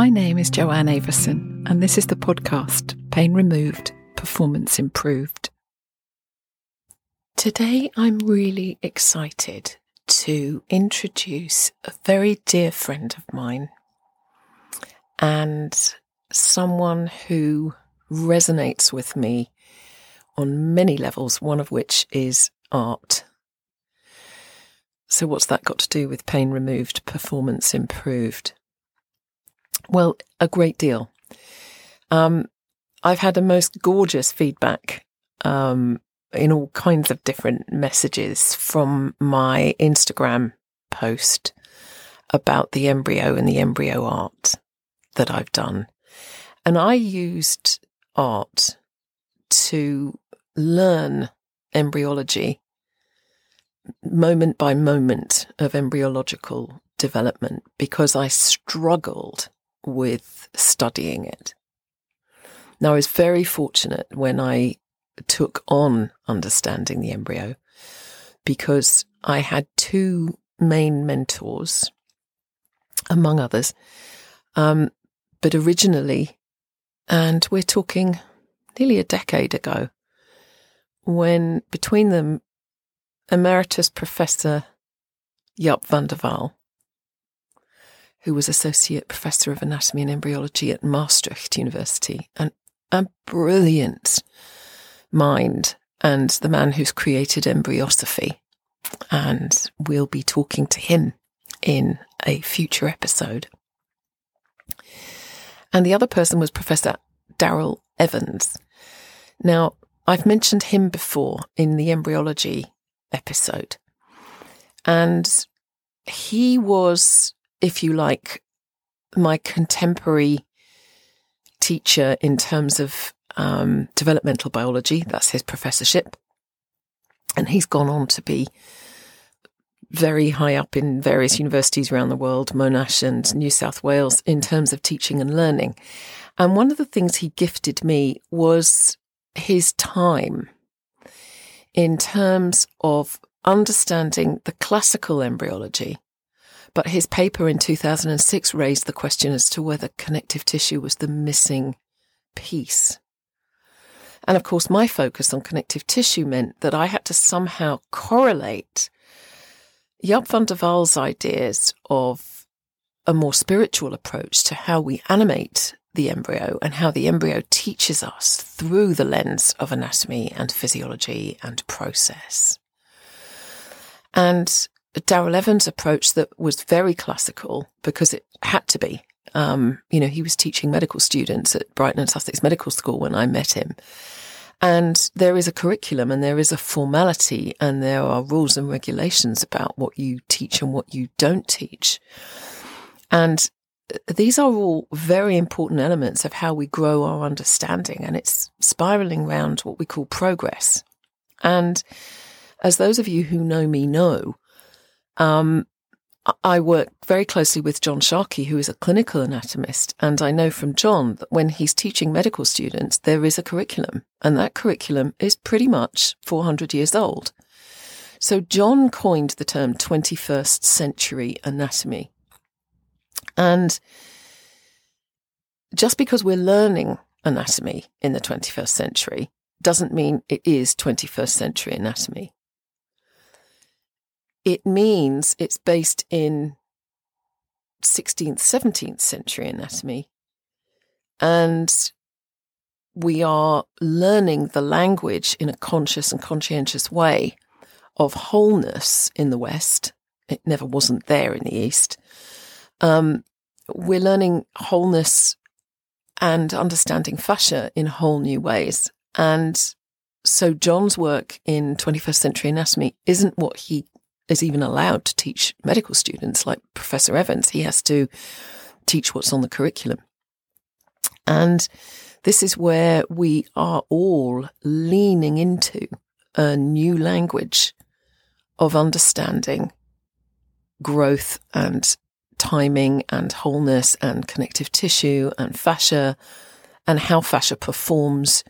My name is Joanne Avison, and this is the podcast Pain Removed, Performance Improved. Today, I'm really excited to introduce a very dear friend of mine and someone who resonates with me on many levels, one of which is art. So, what's that got to do with pain removed, performance improved? Well, a great deal. Um, I've had a most gorgeous feedback um, in all kinds of different messages from my Instagram post about the embryo and the embryo art that I've done. And I used art to learn embryology moment by moment of embryological development because I struggled with studying it. Now, I was very fortunate when I took on understanding the embryo because I had two main mentors, among others. Um, but originally, and we're talking nearly a decade ago, when between them, Emeritus Professor Jaap van der Wal who was Associate Professor of Anatomy and Embryology at Maastricht University, and a brilliant mind, and the man who's created embryosophy. And we'll be talking to him in a future episode. And the other person was Professor Darrell Evans. Now, I've mentioned him before in the embryology episode. And he was if you like, my contemporary teacher in terms of um, developmental biology. That's his professorship. And he's gone on to be very high up in various universities around the world, Monash and New South Wales, in terms of teaching and learning. And one of the things he gifted me was his time in terms of understanding the classical embryology but his paper in 2006 raised the question as to whether connective tissue was the missing piece. And of course, my focus on connective tissue meant that I had to somehow correlate Jaap van der Wal's ideas of a more spiritual approach to how we animate the embryo and how the embryo teaches us through the lens of anatomy and physiology and process. And Darrell Evans' approach that was very classical because it had to be. Um, you know, he was teaching medical students at Brighton and Sussex Medical School when I met him. And there is a curriculum and there is a formality and there are rules and regulations about what you teach and what you don't teach. And these are all very important elements of how we grow our understanding and it's spiraling around what we call progress. And as those of you who know me know, um, I work very closely with John Sharkey, who is a clinical anatomist, and I know from John that when he's teaching medical students, there is a curriculum, and that curriculum is pretty much 400 years old. So John coined the term 21st century anatomy. And just because we're learning anatomy in the 21st century doesn't mean it is 21st century anatomy it means it's based in 16th, 17th century anatomy. And we are learning the language in a conscious and conscientious way of wholeness in the West. It never wasn't there in the East. Um, we're learning wholeness and understanding fascia in whole new ways. And so John's work in 21st century anatomy isn't what he is even allowed to teach medical students like Professor Evans. He has to teach what's on the curriculum. And this is where we are all leaning into a new language of understanding growth and timing and wholeness and connective tissue and fascia and how fascia performs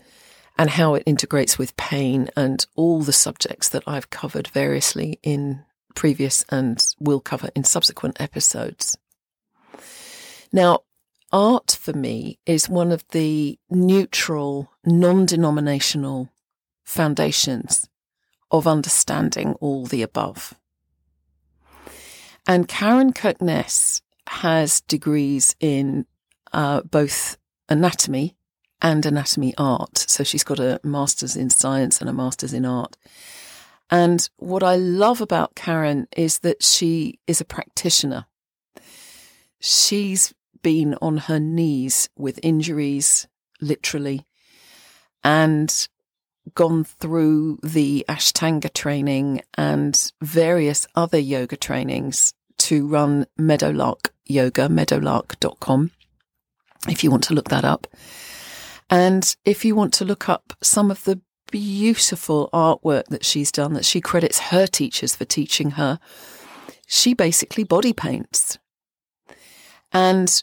and how it integrates with pain and all the subjects that I've covered variously in previous and will cover in subsequent episodes. Now, art for me is one of the neutral, non denominational foundations of understanding all the above. And Karen Kirkness has degrees in uh, both anatomy and anatomy art. So she's got a master's in science and a master's in art. And what I love about Karen is that she is a practitioner. She's been on her knees with injuries, literally, and gone through the Ashtanga training and various other yoga trainings to run Meadowlark Yoga, meadowlark.com, if you want to look that up. And if you want to look up some of the beautiful artwork that she's done that she credits her teachers for teaching her, she basically body paints. And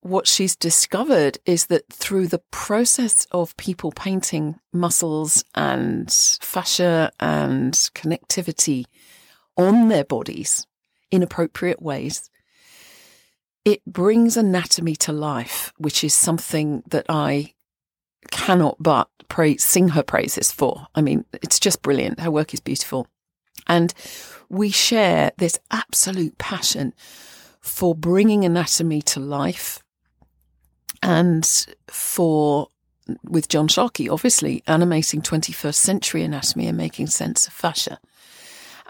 what she's discovered is that through the process of people painting muscles and fascia and connectivity on their bodies in appropriate ways, it brings anatomy to life, which is something that I cannot but praise, sing her praises for. I mean, it's just brilliant. Her work is beautiful. And we share this absolute passion for bringing anatomy to life and for, with John Sharkey, obviously, animating 21st century anatomy and making sense of fascia.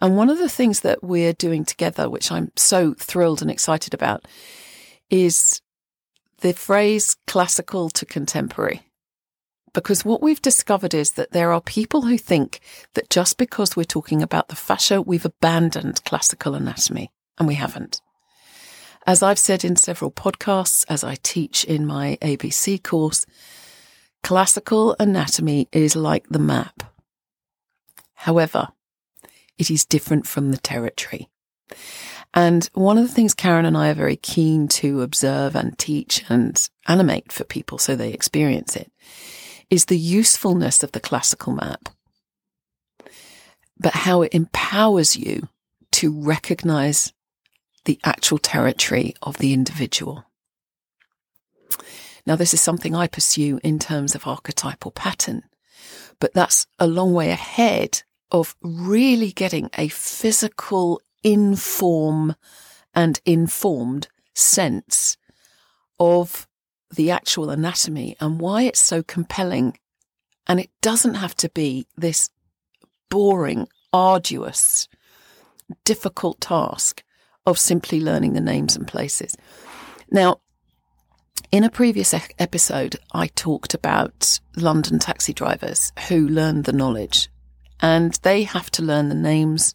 And one of the things that we're doing together, which I'm so thrilled and excited about, is the phrase classical to contemporary. Because what we've discovered is that there are people who think that just because we're talking about the fascia, we've abandoned classical anatomy, and we haven't. As I've said in several podcasts, as I teach in my ABC course, classical anatomy is like the map. However, it is different from the territory. And one of the things Karen and I are very keen to observe and teach and animate for people so they experience it is the usefulness of the classical map, but how it empowers you to recognize the actual territory of the individual. Now, this is something I pursue in terms of archetypal pattern, but that's a long way ahead of really getting a physical, inform and informed sense of the actual anatomy and why it's so compelling. And it doesn't have to be this boring, arduous, difficult task of simply learning the names and places. Now, in a previous episode, I talked about London taxi drivers who learn the knowledge and they have to learn the names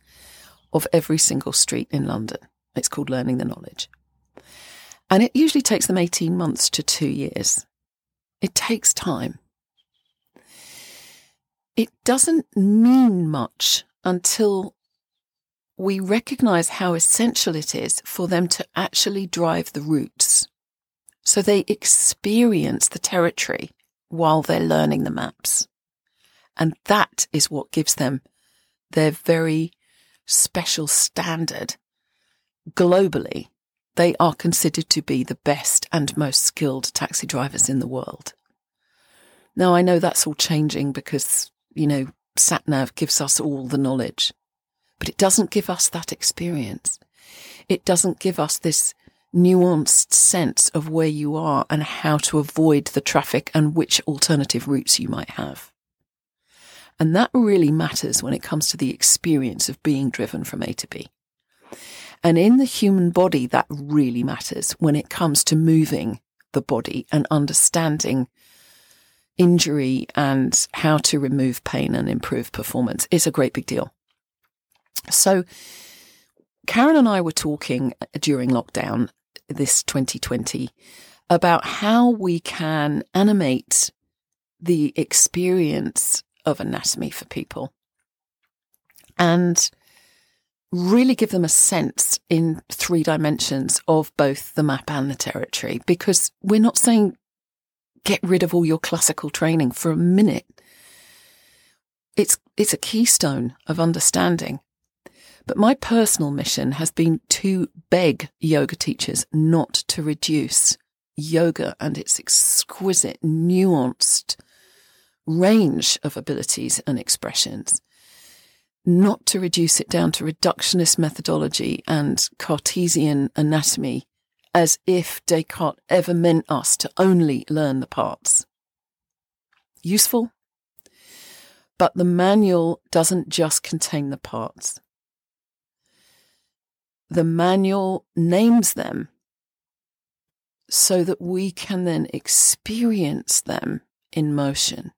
of every single street in London. It's called learning the knowledge. And it usually takes them 18 months to two years. It takes time. It doesn't mean much until we recognize how essential it is for them to actually drive the routes. So they experience the territory while they're learning the maps. And that is what gives them their very special standard. Globally, they are considered to be the best and most skilled taxi drivers in the world. Now, I know that's all changing because, you know, SatNav gives us all the knowledge but it doesn't give us that experience. It doesn't give us this nuanced sense of where you are and how to avoid the traffic and which alternative routes you might have. And that really matters when it comes to the experience of being driven from A to B. And in the human body, that really matters when it comes to moving the body and understanding injury and how to remove pain and improve performance. It's a great big deal. So, Karen and I were talking during lockdown, this 2020, about how we can animate the experience of anatomy for people and really give them a sense in three dimensions of both the map and the territory. Because we're not saying get rid of all your classical training for a minute. It's, it's a keystone of understanding but my personal mission has been to beg yoga teachers not to reduce yoga and its exquisite, nuanced range of abilities and expressions, not to reduce it down to reductionist methodology and Cartesian anatomy as if Descartes ever meant us to only learn the parts. Useful, but the manual doesn't just contain the parts. The manual names them so that we can then experience them in motion.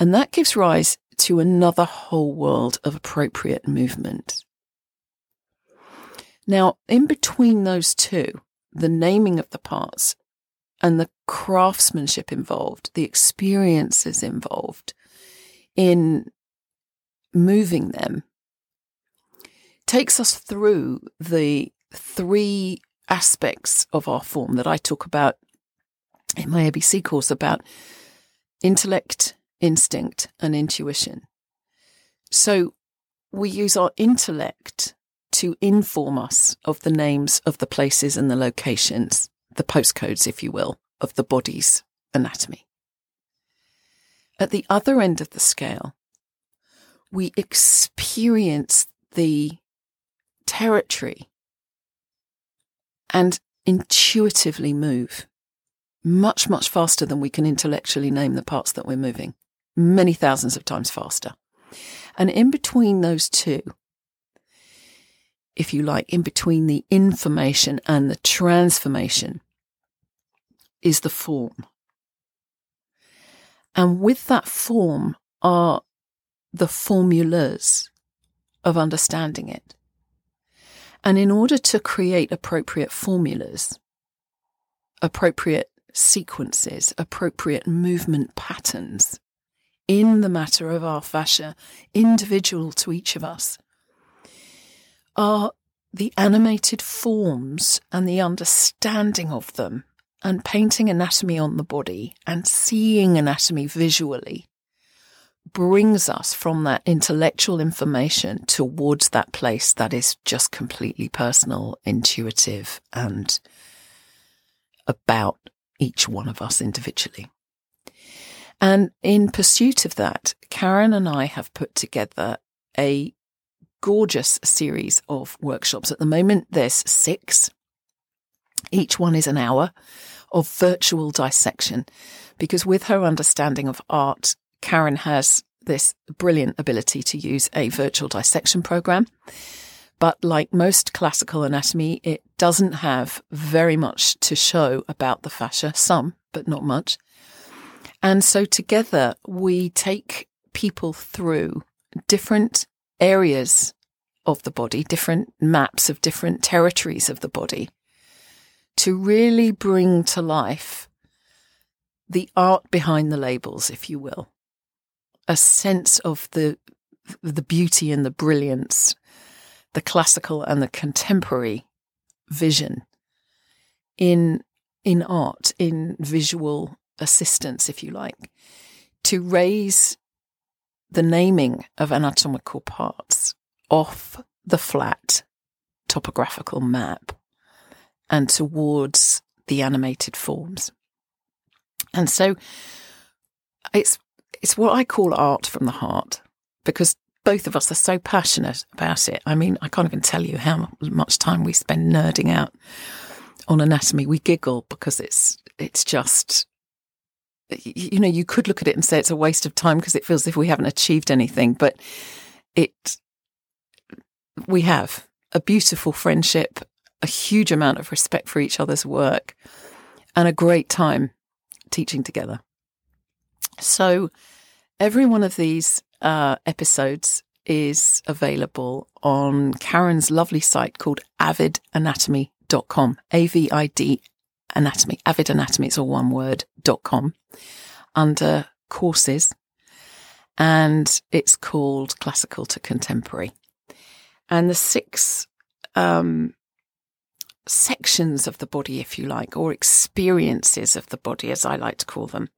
And that gives rise to another whole world of appropriate movement. Now, in between those two, the naming of the parts and the craftsmanship involved, the experiences involved in moving them, takes us through the three aspects of our form that I talk about in my ABC course about intellect, instinct, and intuition. So we use our intellect to inform us of the names of the places and the locations, the postcodes, if you will, of the body's anatomy. At the other end of the scale, we experience the territory and intuitively move much, much faster than we can intellectually name the parts that we're moving, many thousands of times faster. And in between those two, if you like, in between the information and the transformation is the form. And with that form are the formulas of understanding it. And in order to create appropriate formulas, appropriate sequences, appropriate movement patterns in the matter of our fascia, individual to each of us, are the animated forms and the understanding of them and painting anatomy on the body and seeing anatomy visually brings us from that intellectual information towards that place that is just completely personal, intuitive, and about each one of us individually. And in pursuit of that, Karen and I have put together a gorgeous series of workshops. At the moment, there's six. Each one is an hour of virtual dissection because with her understanding of art Karen has this brilliant ability to use a virtual dissection program. But like most classical anatomy, it doesn't have very much to show about the fascia, some, but not much. And so together we take people through different areas of the body, different maps of different territories of the body to really bring to life the art behind the labels, if you will. A sense of the the beauty and the brilliance, the classical and the contemporary vision in in art, in visual assistance, if you like, to raise the naming of anatomical parts off the flat topographical map and towards the animated forms. And so it's it's what I call art from the heart because both of us are so passionate about it. I mean, I can't even tell you how much time we spend nerding out on anatomy. We giggle because it's it's just you know, you could look at it and say it's a waste of time because it feels as if we haven't achieved anything, but it we have a beautiful friendship, a huge amount of respect for each other's work, and a great time teaching together. So, every one of these uh, episodes is available on Karen's lovely site called avidanatomy.com. A V I D anatomy. Avid anatomy, it's all one word, dot com under courses. And it's called classical to contemporary. And the six, um, sections of the body, if you like, or experiences of the body, as I like to call them,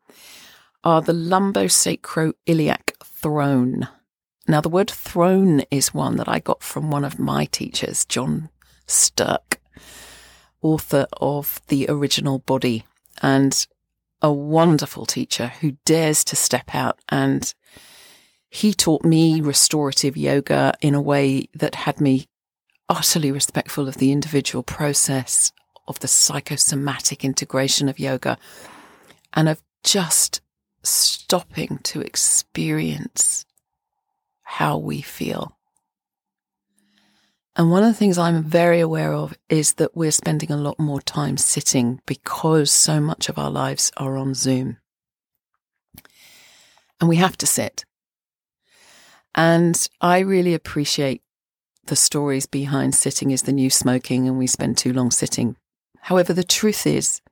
are the lumbosacroiliac throne. Now, the word throne is one that I got from one of my teachers, John Stirk. Author of The Original Body and a wonderful teacher who dares to step out and he taught me restorative yoga in a way that had me utterly respectful of the individual process of the psychosomatic integration of yoga and of just stopping to experience how we feel. And one of the things I'm very aware of is that we're spending a lot more time sitting because so much of our lives are on Zoom. And we have to sit. And I really appreciate the stories behind sitting is the new smoking and we spend too long sitting. However, the truth is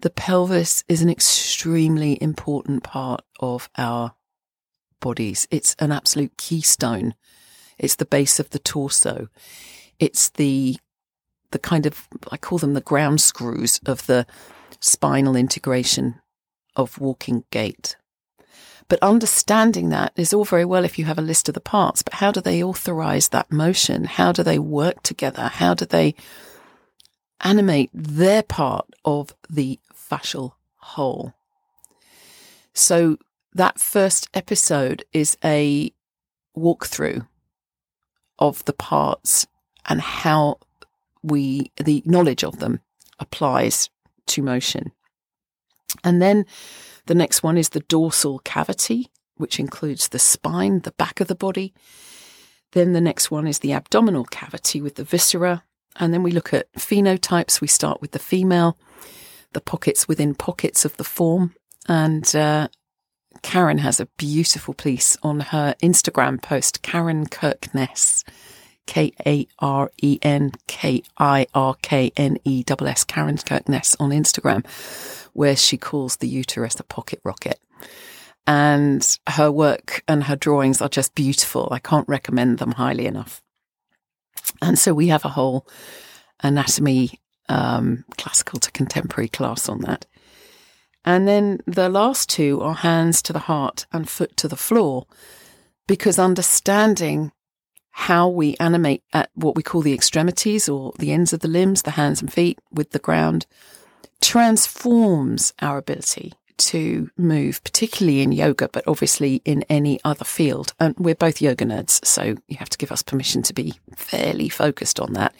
the pelvis is an extremely important part of our bodies. It's an absolute keystone. It's the base of the torso. It's the the kind of I call them the ground screws of the spinal integration of walking gait. But understanding that is all very well if you have a list of the parts, but how do they authorize that motion? How do they work together? How do they animate their part of the fascial whole. So that first episode is a walkthrough of the parts and how we, the knowledge of them applies to motion. And then the next one is the dorsal cavity, which includes the spine, the back of the body. Then the next one is the abdominal cavity with the viscera. And then we look at phenotypes. We start with the female the pockets within pockets of the form. And uh, Karen has a beautiful piece on her Instagram post, Karen Kirkness, K A R E N K I R K N E S S, Karen Kirkness on Instagram, where she calls the uterus a pocket rocket. And her work and her drawings are just beautiful. I can't recommend them highly enough. And so we have a whole anatomy um, classical to contemporary class on that. And then the last two are hands to the heart and foot to the floor, because understanding how we animate at what we call the extremities or the ends of the limbs, the hands and feet with the ground, transforms our ability to move, particularly in yoga, but obviously in any other field. And we're both yoga nerds, so you have to give us permission to be fairly focused on that.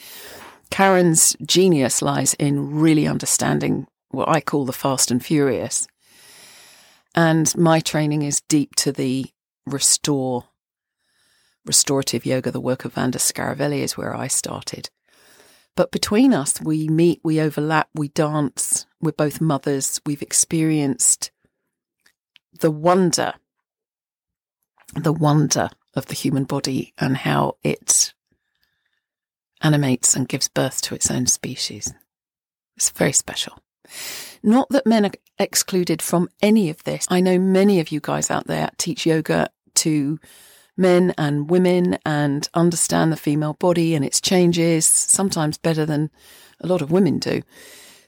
Karen's genius lies in really understanding what I call the fast and furious. And my training is deep to the restore, restorative yoga, the work of Vanda Scaravelli is where I started. But between us, we meet, we overlap, we dance. We're both mothers. We've experienced the wonder, the wonder of the human body and how it animates and gives birth to its own species. It's very special. Not that men are excluded from any of this. I know many of you guys out there teach yoga to men and women and understand the female body and its changes, sometimes better than a lot of women do.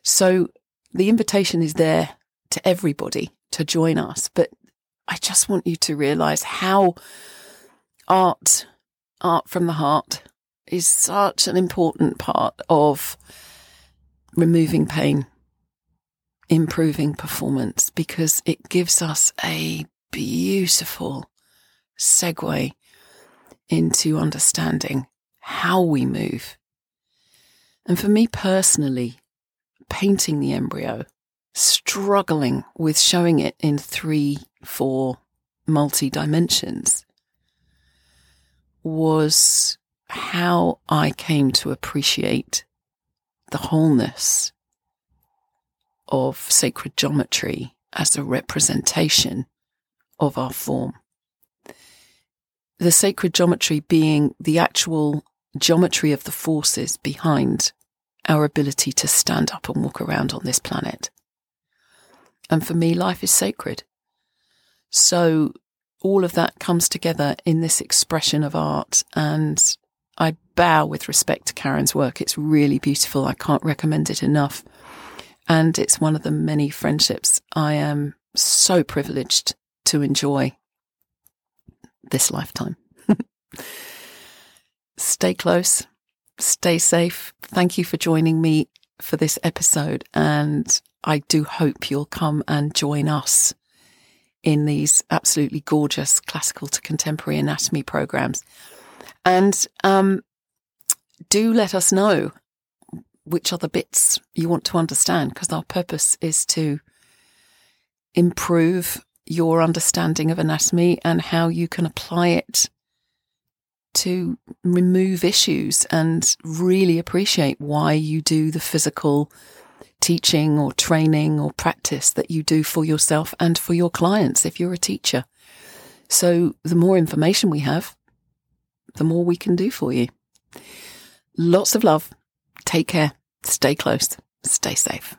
So the invitation is there to everybody to join us. But I just want you to realize how art, art from the heart, is such an important part of removing pain, improving performance, because it gives us a beautiful segue into understanding how we move. And for me personally, painting the embryo, struggling with showing it in three, four multi dimensions was how I came to appreciate the wholeness of sacred geometry as a representation of our form. The sacred geometry being the actual geometry of the forces behind our ability to stand up and walk around on this planet. And for me, life is sacred. So all of that comes together in this expression of art and I bow with respect to Karen's work. It's really beautiful. I can't recommend it enough. And it's one of the many friendships I am so privileged to enjoy this lifetime. Stay close, stay safe. Thank you for joining me for this episode. And I do hope you'll come and join us in these absolutely gorgeous classical to contemporary anatomy programs. And um, do let us know which other bits you want to understand, because our purpose is to improve your understanding of anatomy and how you can apply it to remove issues and really appreciate why you do the physical teaching or training or practice that you do for yourself and for your clients if you're a teacher. So the more information we have, the more we can do for you. Lots of love. Take care. Stay close. Stay safe.